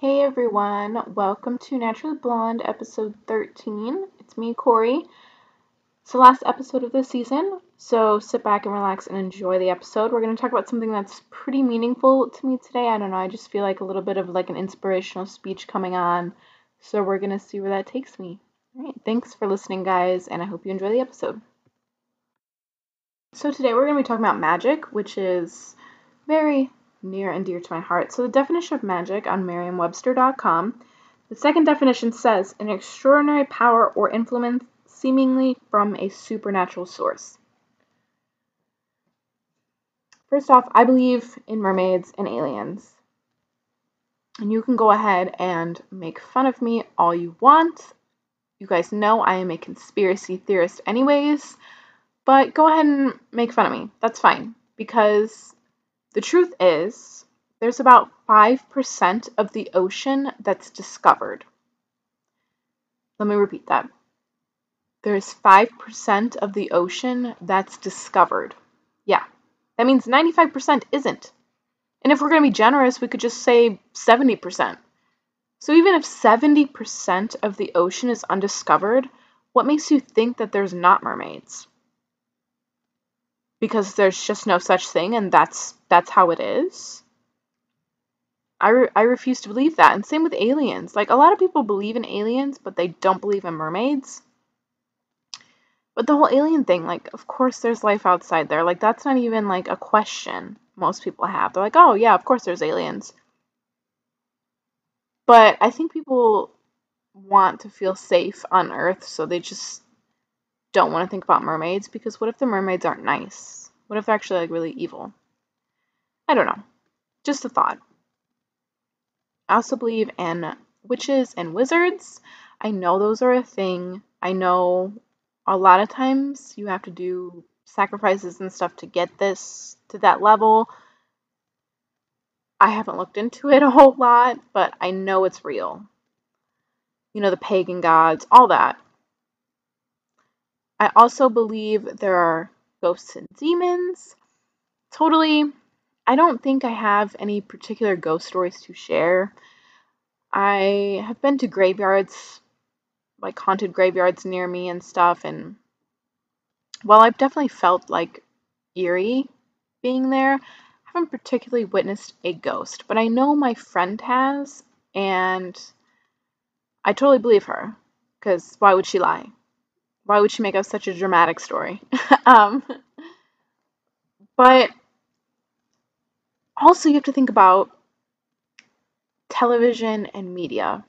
Hey everyone, welcome to Naturally Blonde episode 13. It's me, Corey. It's the last episode of the season, so sit back and relax and enjoy the episode. We're going to talk about something that's pretty meaningful to me today. I don't know, I just feel like a little bit of like an inspirational speech coming on, so we're going to see where that takes me. All right, thanks for listening, guys, and I hope you enjoy the episode. So, today we're going to be talking about magic, which is very near and dear to my heart. So, the definition of magic on merriam-webster.com, the second definition says an extraordinary power or influence seemingly from a supernatural source. First off, I believe in mermaids and aliens. And you can go ahead and make fun of me all you want. You guys know I am a conspiracy theorist, anyways. But go ahead and make fun of me. That's fine. Because the truth is, there's about 5% of the ocean that's discovered. Let me repeat that. There's 5% of the ocean that's discovered. Yeah, that means 95% isn't. And if we're going to be generous, we could just say 70%. So even if 70% of the ocean is undiscovered, what makes you think that there's not mermaids? Because there's just no such thing and that's that's how it is. I, re- I refuse to believe that. And same with aliens. Like a lot of people believe in aliens, but they don't believe in mermaids. But the whole alien thing, like, of course there's life outside there. Like, that's not even like a question most people have. They're like, oh, yeah, of course there's aliens. But I think people want to feel safe on Earth, so they just don't want to think about mermaids because what if the mermaids aren't nice? What if they're actually like really evil? I don't know. Just a thought. I also believe in witches and wizards. I know those are a thing. I know a lot of times you have to do sacrifices and stuff to get this to that level. I haven't looked into it a whole lot, but I know it's real. You know, the pagan gods, all that. I also believe there are ghosts and demons. Totally, I don't think I have any particular ghost stories to share. I have been to graveyards, like haunted graveyards near me and stuff, and while I've definitely felt like eerie being there, I haven't particularly witnessed a ghost, but I know my friend has, and I totally believe her, because why would she lie? Why would she make up such a dramatic story? um, but also, you have to think about television and media.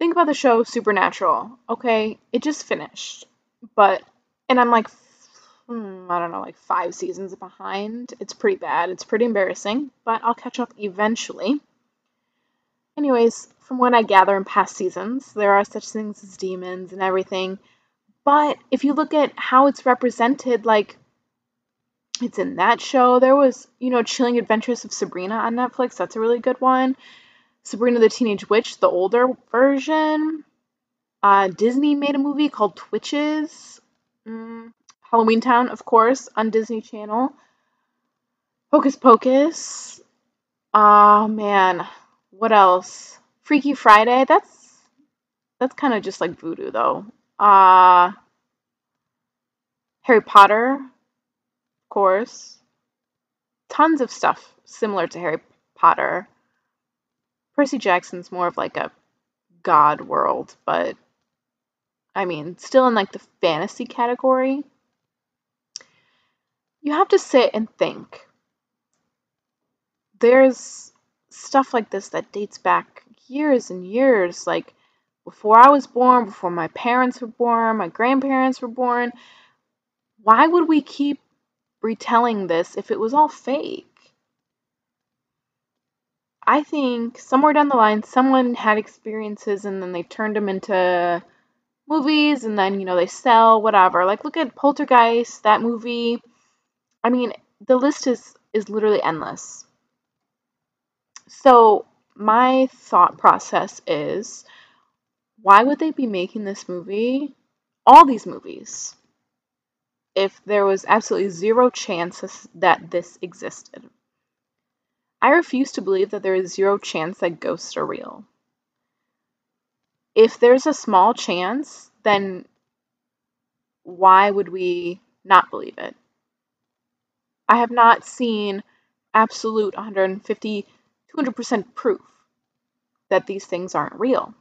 Think about the show Supernatural. Okay, it just finished, but and I'm like, hmm, I don't know, like five seasons behind. It's pretty bad. It's pretty embarrassing, but I'll catch up eventually. Anyways, from what I gather in past seasons, there are such things as demons and everything. But if you look at how it's represented, like it's in that show. There was, you know, Chilling Adventures of Sabrina on Netflix. That's a really good one. Sabrina the Teenage Witch, the older version. Uh, Disney made a movie called Twitches. Mm, Halloweentown, of course, on Disney Channel. Hocus Pocus. Oh man, what else? Freaky Friday. That's that's kind of just like voodoo though. Uh Harry Potter, of course. Tons of stuff similar to Harry Potter. Percy Jackson's more of like a god world, but I mean, still in like the fantasy category. You have to sit and think. There's stuff like this that dates back years and years, like before I was born, before my parents were born, my grandparents were born. Why would we keep retelling this if it was all fake? I think somewhere down the line, someone had experiences and then they turned them into movies and then, you know, they sell, whatever. Like, look at Poltergeist, that movie. I mean, the list is, is literally endless. So, my thought process is why would they be making this movie, all these movies, if there was absolutely zero chance that this existed? I refuse to believe that there is zero chance that ghosts are real. If there's a small chance, then why would we not believe it? I have not seen absolute 150, 200% proof that these things aren't real.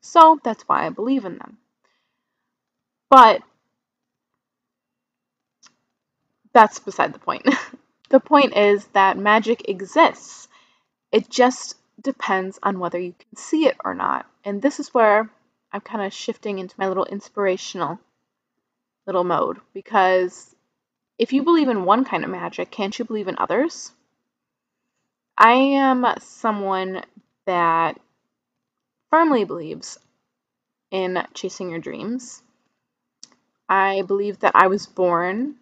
So that's why I believe in them. But that's beside the point. the point is that magic exists. It just depends on whether you can see it or not. And this is where I'm kind of shifting into my little inspirational little mode because if you believe in one kind of magic, can't you believe in others? I am someone that firmly believes in chasing your dreams. I believe that I was born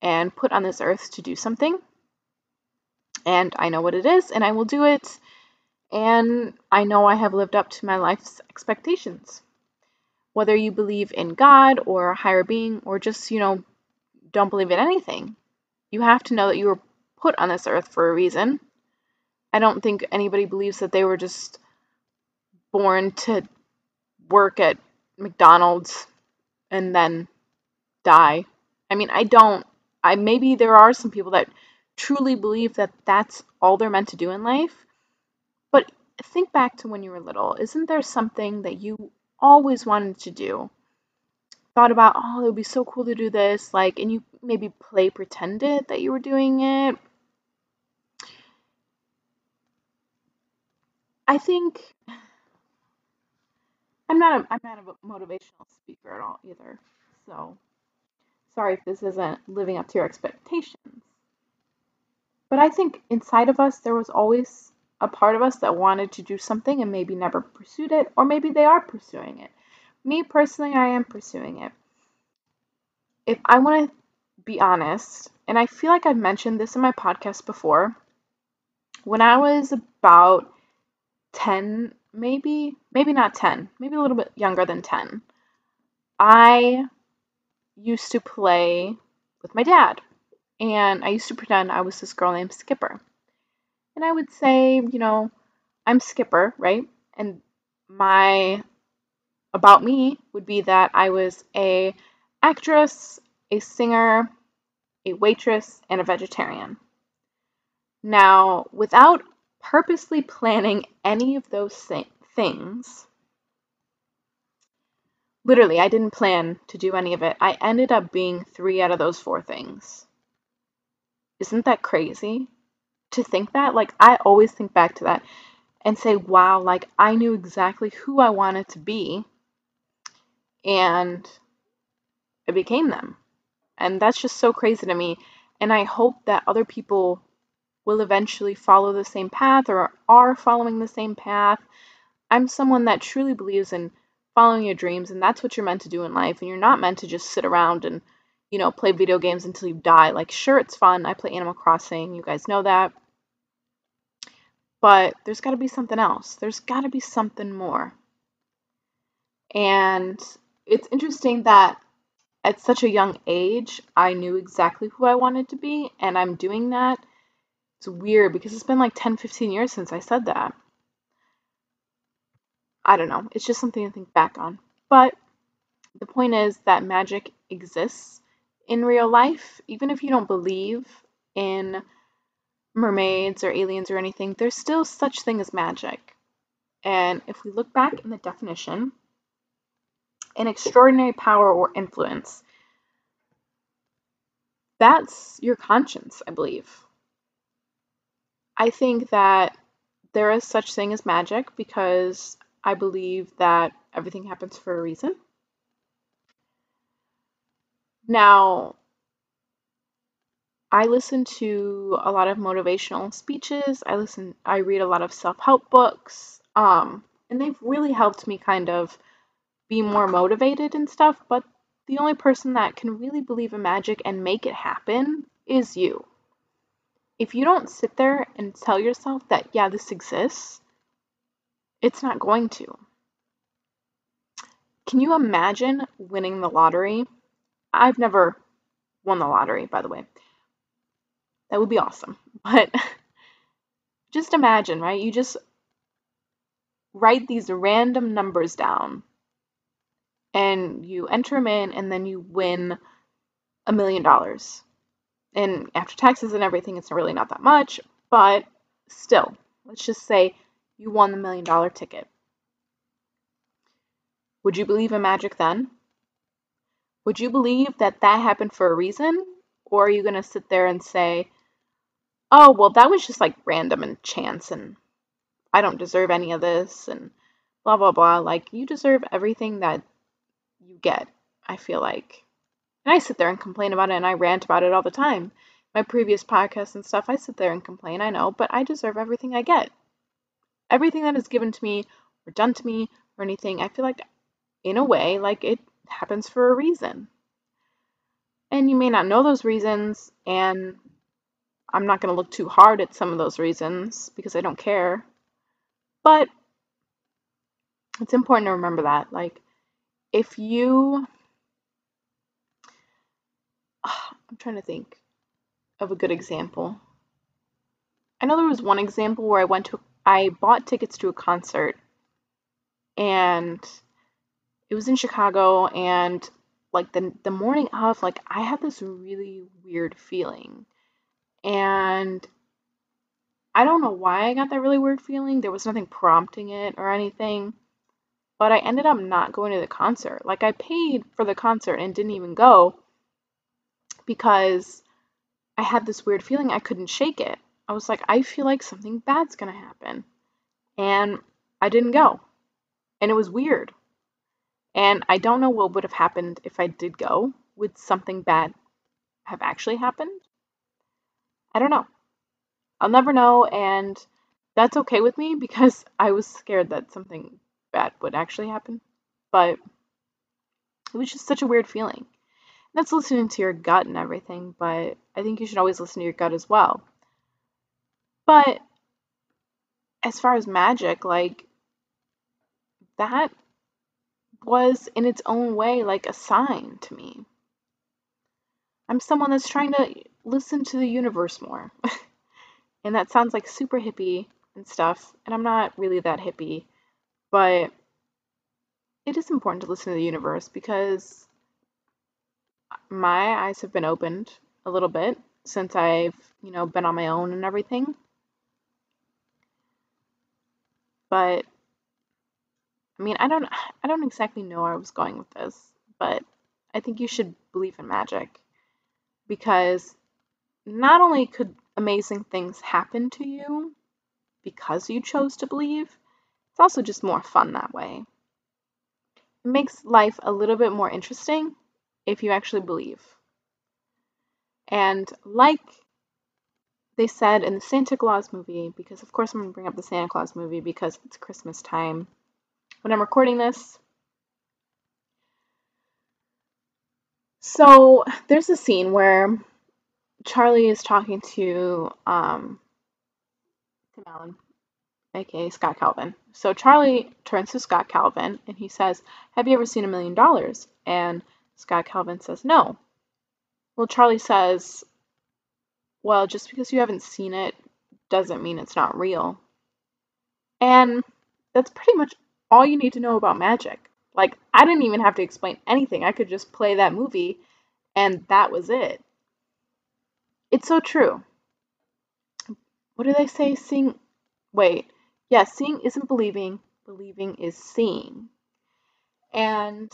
and put on this earth to do something. And I know what it is, and I will do it. And I know I have lived up to my life's expectations. Whether you believe in God or a higher being, or just, you know, don't believe in anything, you have to know that you were put on this earth for a reason. I don't think anybody believes that they were just born to work at McDonald's and then die. I mean, I don't. I maybe there are some people that truly believe that that's all they're meant to do in life. But think back to when you were little. Isn't there something that you always wanted to do? Thought about, oh, it would be so cool to do this, like, and you maybe play pretended that you were doing it. I think I'm not a I'm not a motivational speaker at all either. So sorry if this isn't living up to your expectations. But I think inside of us there was always a part of us that wanted to do something and maybe never pursued it, or maybe they are pursuing it. Me personally, I am pursuing it. If I want to be honest, and I feel like I've mentioned this in my podcast before, when I was about 10 maybe, maybe not 10, maybe a little bit younger than 10, I used to play with my dad. And I used to pretend I was this girl named Skipper. And I would say, you know, I'm Skipper, right? And my about me would be that I was a actress, a singer, a waitress, and a vegetarian. Now, without purposely planning any of those things. Literally, I didn't plan to do any of it. I ended up being three out of those four things. Isn't that crazy? To think that? Like, I always think back to that and say, wow, like, I knew exactly who I wanted to be, and I became them. And that's just so crazy to me. And I hope that other people will eventually follow the same path or are following the same path. I'm someone that truly believes in following your dreams, and that's what you're meant to do in life. And you're not meant to just sit around and, you know, play video games until you die. Like, sure, it's fun. I play Animal Crossing. You guys know that. But there's got to be something else. There's got to be something more. And it's interesting that at such a young age, I knew exactly who I wanted to be, and I'm doing that it's weird because it's been like 10, 15 years since I said that. I don't know. It's just something to think back on. But the point is that magic exists in real life. Even if you don't believe in mermaids or aliens or anything, there's still such thing as magic. And if we look back in the definition, an extraordinary power or influence, that's your conscience, I believe. I think that there is such thing as magic because I believe that everything happens for a reason. Now, I listen to a lot of motivational speeches. I listen I read a lot of self-help books. Um, and they've really helped me kind of be more motivated and stuff, but the only person that can really believe in magic and make it happen is you if you don't sit there and tell yourself that, yeah, this exists, it's not going to. Can you imagine winning the lottery? I've never won the lottery, by the way. That would be awesome. But just imagine, right? You just write these random numbers down and you enter them in and then you win a million dollars. And after taxes and everything, it's really not that much, but still, let's just say you won the million dollar ticket. Would you believe in magic then? Would you believe that that happened for a reason? Or are you going to sit there and say, oh, well, that was just like random and chance and I don't deserve any of this and blah, blah, blah. Like, you deserve everything that you get, I feel like. And I sit there and complain about it and I rant about it all the time. My previous podcasts and stuff, I sit there and complain, I know, but I deserve everything I get. Everything that is given to me or done to me or anything, I feel like, in a way, like it happens for a reason. And you may not know those reasons, and I'm not going to look too hard at some of those reasons because I don't care. But it's important to remember that. Like, if you. I'm trying to think of a good example. I know there was one example where I went to. I bought tickets to a concert and it was in Chicago and like the the morning of like I had this really weird feeling and I don't know why I got that really weird feeling. There was nothing prompting it or anything. But I ended up not going to the concert. Like, I paid for the concert and didn't even go because I had this weird feeling I couldn't shake it. I was like, I feel like something bad's gonna happen. And I didn't go. And it was weird. And I don't know what would have happened if I did go. Would something bad have actually happened? I don't know. I'll never know, and that's okay with me because I was scared that something bad would actually happen. But it was just such a weird feeling. That's listening to your gut and everything, but I think you should always listen to your gut as well. But as far as magic, like, that was in its own way like a sign to me. I'm someone that's trying to listen to the universe more. and that sounds like super hippie and stuff, and I'm not really that hippie, but it is important to listen to the universe because my eyes have been opened a little bit since I've, you know, been on my own and everything. But I mean, I don't I don't exactly know where I was going with this, but I think you should believe in magic because not only could amazing things happen to you because you chose to believe, it's also just more fun that way. It makes life a little bit more interesting if you actually believe. And like they said in the Santa Claus movie, because of course I'm going to bring up the Santa Claus movie because it's Christmas time when I'm recording this. So there's a scene where Charlie is talking to um, Tim Allen, aka Scott Calvin. So Charlie turns to Scott Calvin and he says, Have you ever seen a million dollars? And Scott Calvin says, No. Well, Charlie says, Well, just because you haven't seen it doesn't mean it's not real. And that's pretty much all you need to know about magic. Like, I didn't even have to explain anything. I could just play that movie, and that was it. It's so true. What do they say? Seeing. Wait. Yeah, seeing isn't believing, believing is seeing. And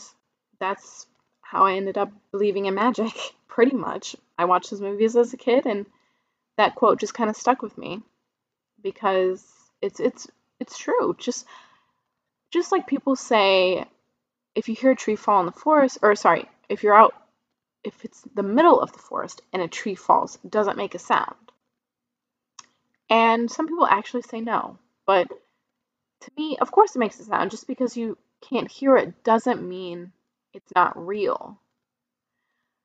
that's how I ended up believing in magic, pretty much. I watched those movies as a kid, and that quote just kind of stuck with me because it's it's it's true. Just just like people say, if you hear a tree fall in the forest, or sorry, if you're out, if it's the middle of the forest and a tree falls, it doesn't make a sound. And some people actually say no, but to me, of course it makes a sound. Just because you can't hear it doesn't mean it's not real.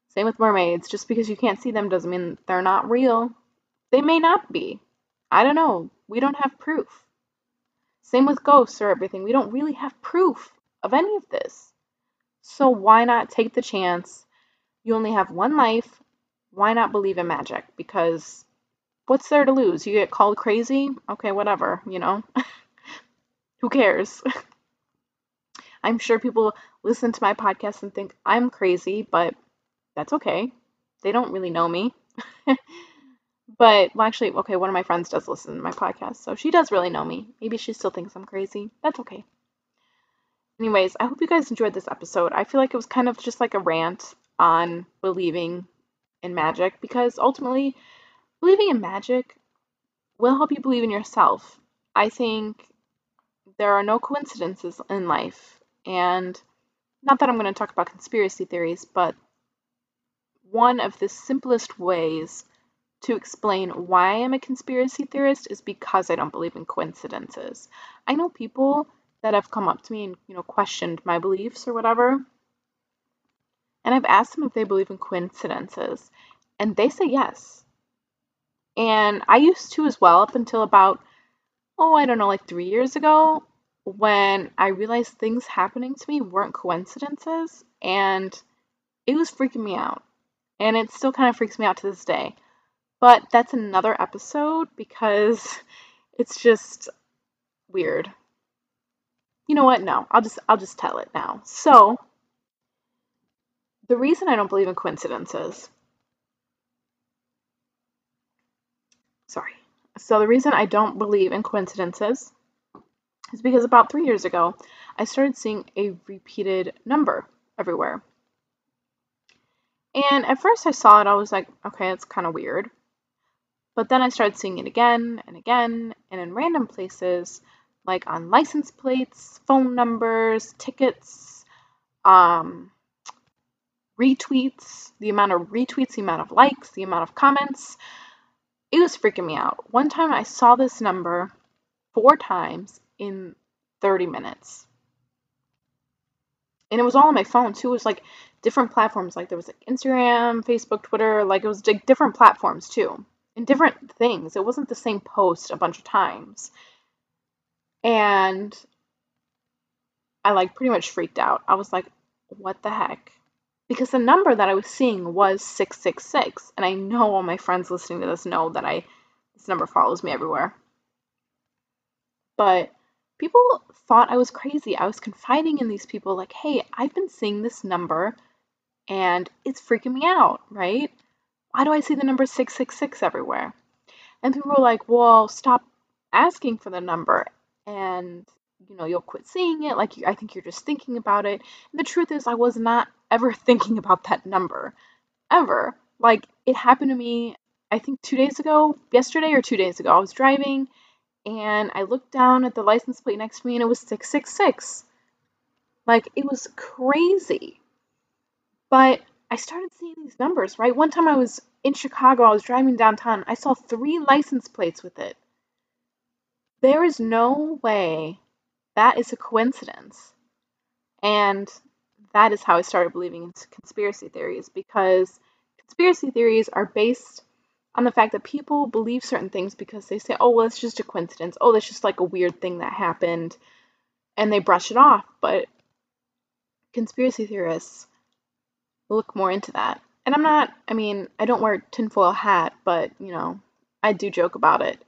Same with mermaids. Just because you can't see them doesn't mean they're not real. They may not be. I don't know. We don't have proof. Same with ghosts or everything. We don't really have proof of any of this. So why not take the chance? You only have one life. Why not believe in magic? Because what's there to lose? You get called crazy? Okay, whatever, you know? Who cares? I'm sure people listen to my podcast and think I'm crazy, but that's okay. They don't really know me. but, well, actually, okay, one of my friends does listen to my podcast, so she does really know me. Maybe she still thinks I'm crazy. That's okay. Anyways, I hope you guys enjoyed this episode. I feel like it was kind of just like a rant on believing in magic because ultimately, believing in magic will help you believe in yourself. I think there are no coincidences in life. And not that I'm going to talk about conspiracy theories, but one of the simplest ways to explain why I'm a conspiracy theorist is because I don't believe in coincidences. I know people that have come up to me and you know questioned my beliefs or whatever and i've asked them if they believe in coincidences and they say yes and i used to as well up until about oh i don't know like three years ago when i realized things happening to me weren't coincidences and it was freaking me out and it still kind of freaks me out to this day but that's another episode because it's just weird you know what? No, I'll just I'll just tell it now. So, the reason I don't believe in coincidences. Sorry. So the reason I don't believe in coincidences is because about 3 years ago, I started seeing a repeated number everywhere. And at first I saw it, I was like, okay, it's kind of weird. But then I started seeing it again and again and in random places like on license plates, phone numbers, tickets, um, retweets, the amount of retweets, the amount of likes, the amount of comments. It was freaking me out. One time I saw this number four times in 30 minutes. And it was all on my phone too. It was like different platforms. Like there was like Instagram, Facebook, Twitter. Like it was like different platforms too. And different things. It wasn't the same post a bunch of times. And I like pretty much freaked out. I was like, what the heck? Because the number that I was seeing was 666. And I know all my friends listening to this know that I this number follows me everywhere. But people thought I was crazy. I was confiding in these people like, "Hey, I've been seeing this number and it's freaking me out, right? Why do I see the number 666 everywhere?" And people were like, "Well, stop asking for the number and you know you'll quit seeing it like you, i think you're just thinking about it and the truth is i was not ever thinking about that number ever like it happened to me i think two days ago yesterday or two days ago i was driving and i looked down at the license plate next to me and it was 666 like it was crazy. But i started seeing these numbers right? One time i was in chicago i was driving downtown i saw three license plates with it. There is no way that is a coincidence. And that is how I started believing in conspiracy theories because conspiracy theories are based on the fact that people believe certain things because they say, oh, well, it's just a coincidence. Oh, that's just like a weird thing that happened. And they brush it off. But conspiracy theorists look more into that. And I'm not, I mean, I don't wear tinfoil hat, but, you know, I do joke about it.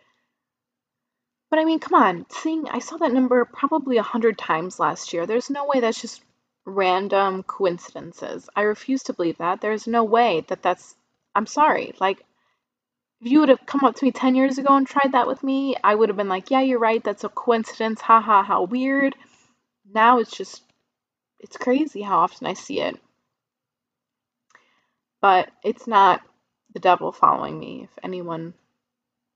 But I mean, come on, seeing I saw that number probably a hundred times last year. There's no way that's just random coincidences. I refuse to believe that. There's no way that that's. I'm sorry. Like, if you would have come up to me 10 years ago and tried that with me, I would have been like, yeah, you're right. That's a coincidence. Ha ha, how weird. Now it's just, it's crazy how often I see it. But it's not the devil following me, if anyone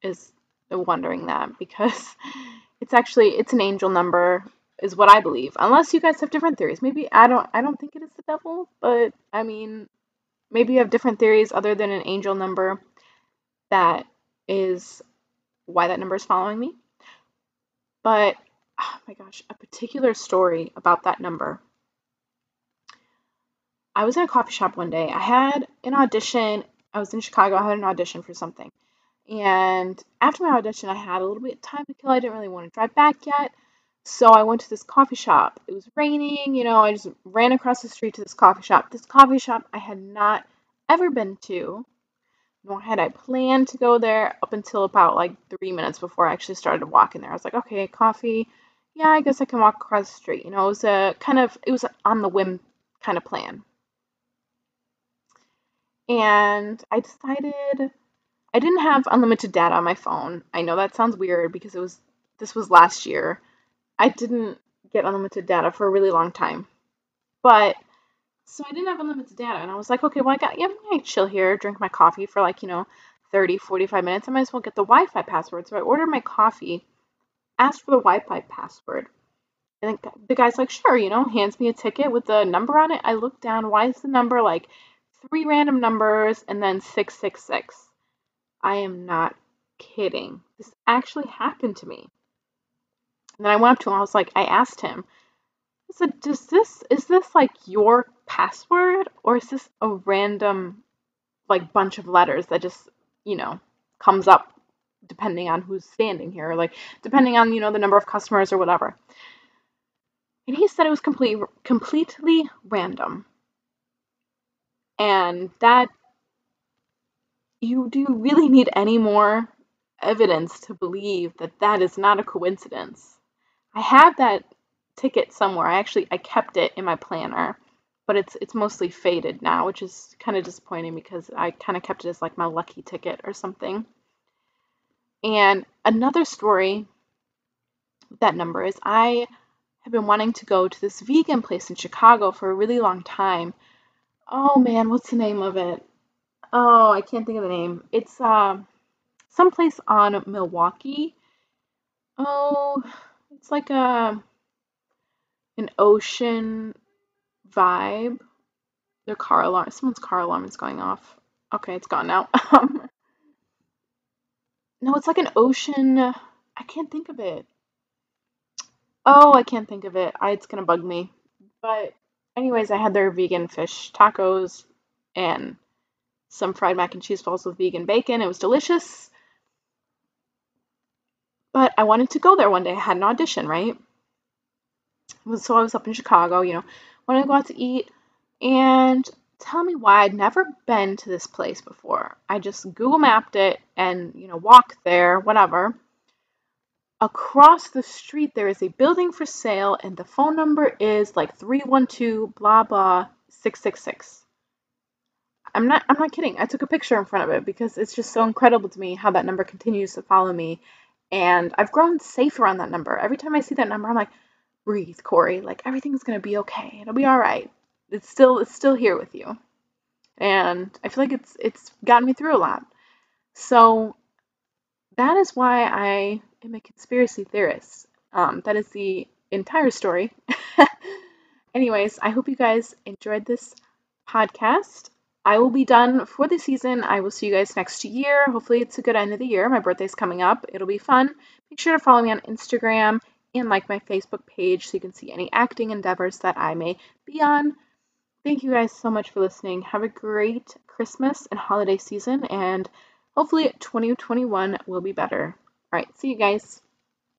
is wondering that because it's actually it's an angel number is what I believe. Unless you guys have different theories. Maybe I don't I don't think it is the devil, but I mean maybe you have different theories other than an angel number that is why that number is following me. But oh my gosh, a particular story about that number. I was in a coffee shop one day. I had an audition. I was in Chicago. I had an audition for something. And after my audition, I had a little bit of time to kill. I didn't really want to drive back yet. So I went to this coffee shop. It was raining, you know, I just ran across the street to this coffee shop. This coffee shop I had not ever been to, nor had I planned to go there up until about like three minutes before I actually started walking there. I was like, okay, coffee. Yeah, I guess I can walk across the street. You know, it was a kind of, it was on the whim kind of plan. And I decided I didn't have unlimited data on my phone. I know that sounds weird because it was, this was last year. I didn't get unlimited data for a really long time. But so I didn't have unlimited data, and I was like, okay, well, I got, yeah, I'm gonna chill here, drink my coffee for like, you know, 30, 45 minutes. I might as well get the Wi Fi password. So I ordered my coffee, asked for the Wi Fi password. And the guy's like, sure, you know, hands me a ticket with the number on it. I look down, why is the number like three random numbers and then 666? I am not kidding. This actually happened to me. And then I went up to him, I was like, I asked him, I said, does this, is this like your password or is this a random like bunch of letters that just you know comes up depending on who's standing here like depending on you know the number of customers or whatever? And he said it was complete, completely random. And that you do you really need any more evidence to believe that that is not a coincidence. I have that ticket somewhere i actually i kept it in my planner but it's it's mostly faded now, which is kind of disappointing because I kind of kept it as like my lucky ticket or something. And another story that number is I have been wanting to go to this vegan place in Chicago for a really long time. Oh man, what's the name of it? Oh, I can't think of the name. It's uh, someplace on Milwaukee. Oh, it's like a an ocean vibe. Their car alarm, someone's car alarm is going off. Okay, it's gone now. Um, no, it's like an ocean. I can't think of it. Oh, I can't think of it. I, it's gonna bug me. But, anyways, I had their vegan fish tacos and some fried mac and cheese balls with vegan bacon. It was delicious. But I wanted to go there one day. I had an audition, right? So I was up in Chicago, you know, wanted to go out to eat and tell me why I'd never been to this place before. I just Google mapped it and, you know, walked there, whatever. Across the street, there is a building for sale, and the phone number is like 312 blah blah 666. I'm not I'm not kidding. I took a picture in front of it because it's just so incredible to me how that number continues to follow me. And I've grown safe around that number. Every time I see that number, I'm like, breathe, Corey. Like everything's gonna be okay. It'll be all right. It's still it's still here with you, and I feel like it's it's gotten me through a lot. So that is why I am a conspiracy theorist. Um, that is the entire story. Anyways, I hope you guys enjoyed this podcast. I will be done for the season. I will see you guys next year. Hopefully, it's a good end of the year. My birthday's coming up. It'll be fun. Make sure to follow me on Instagram and like my Facebook page so you can see any acting endeavors that I may be on. Thank you guys so much for listening. Have a great Christmas and holiday season, and hopefully 2021 will be better. All right, see you guys.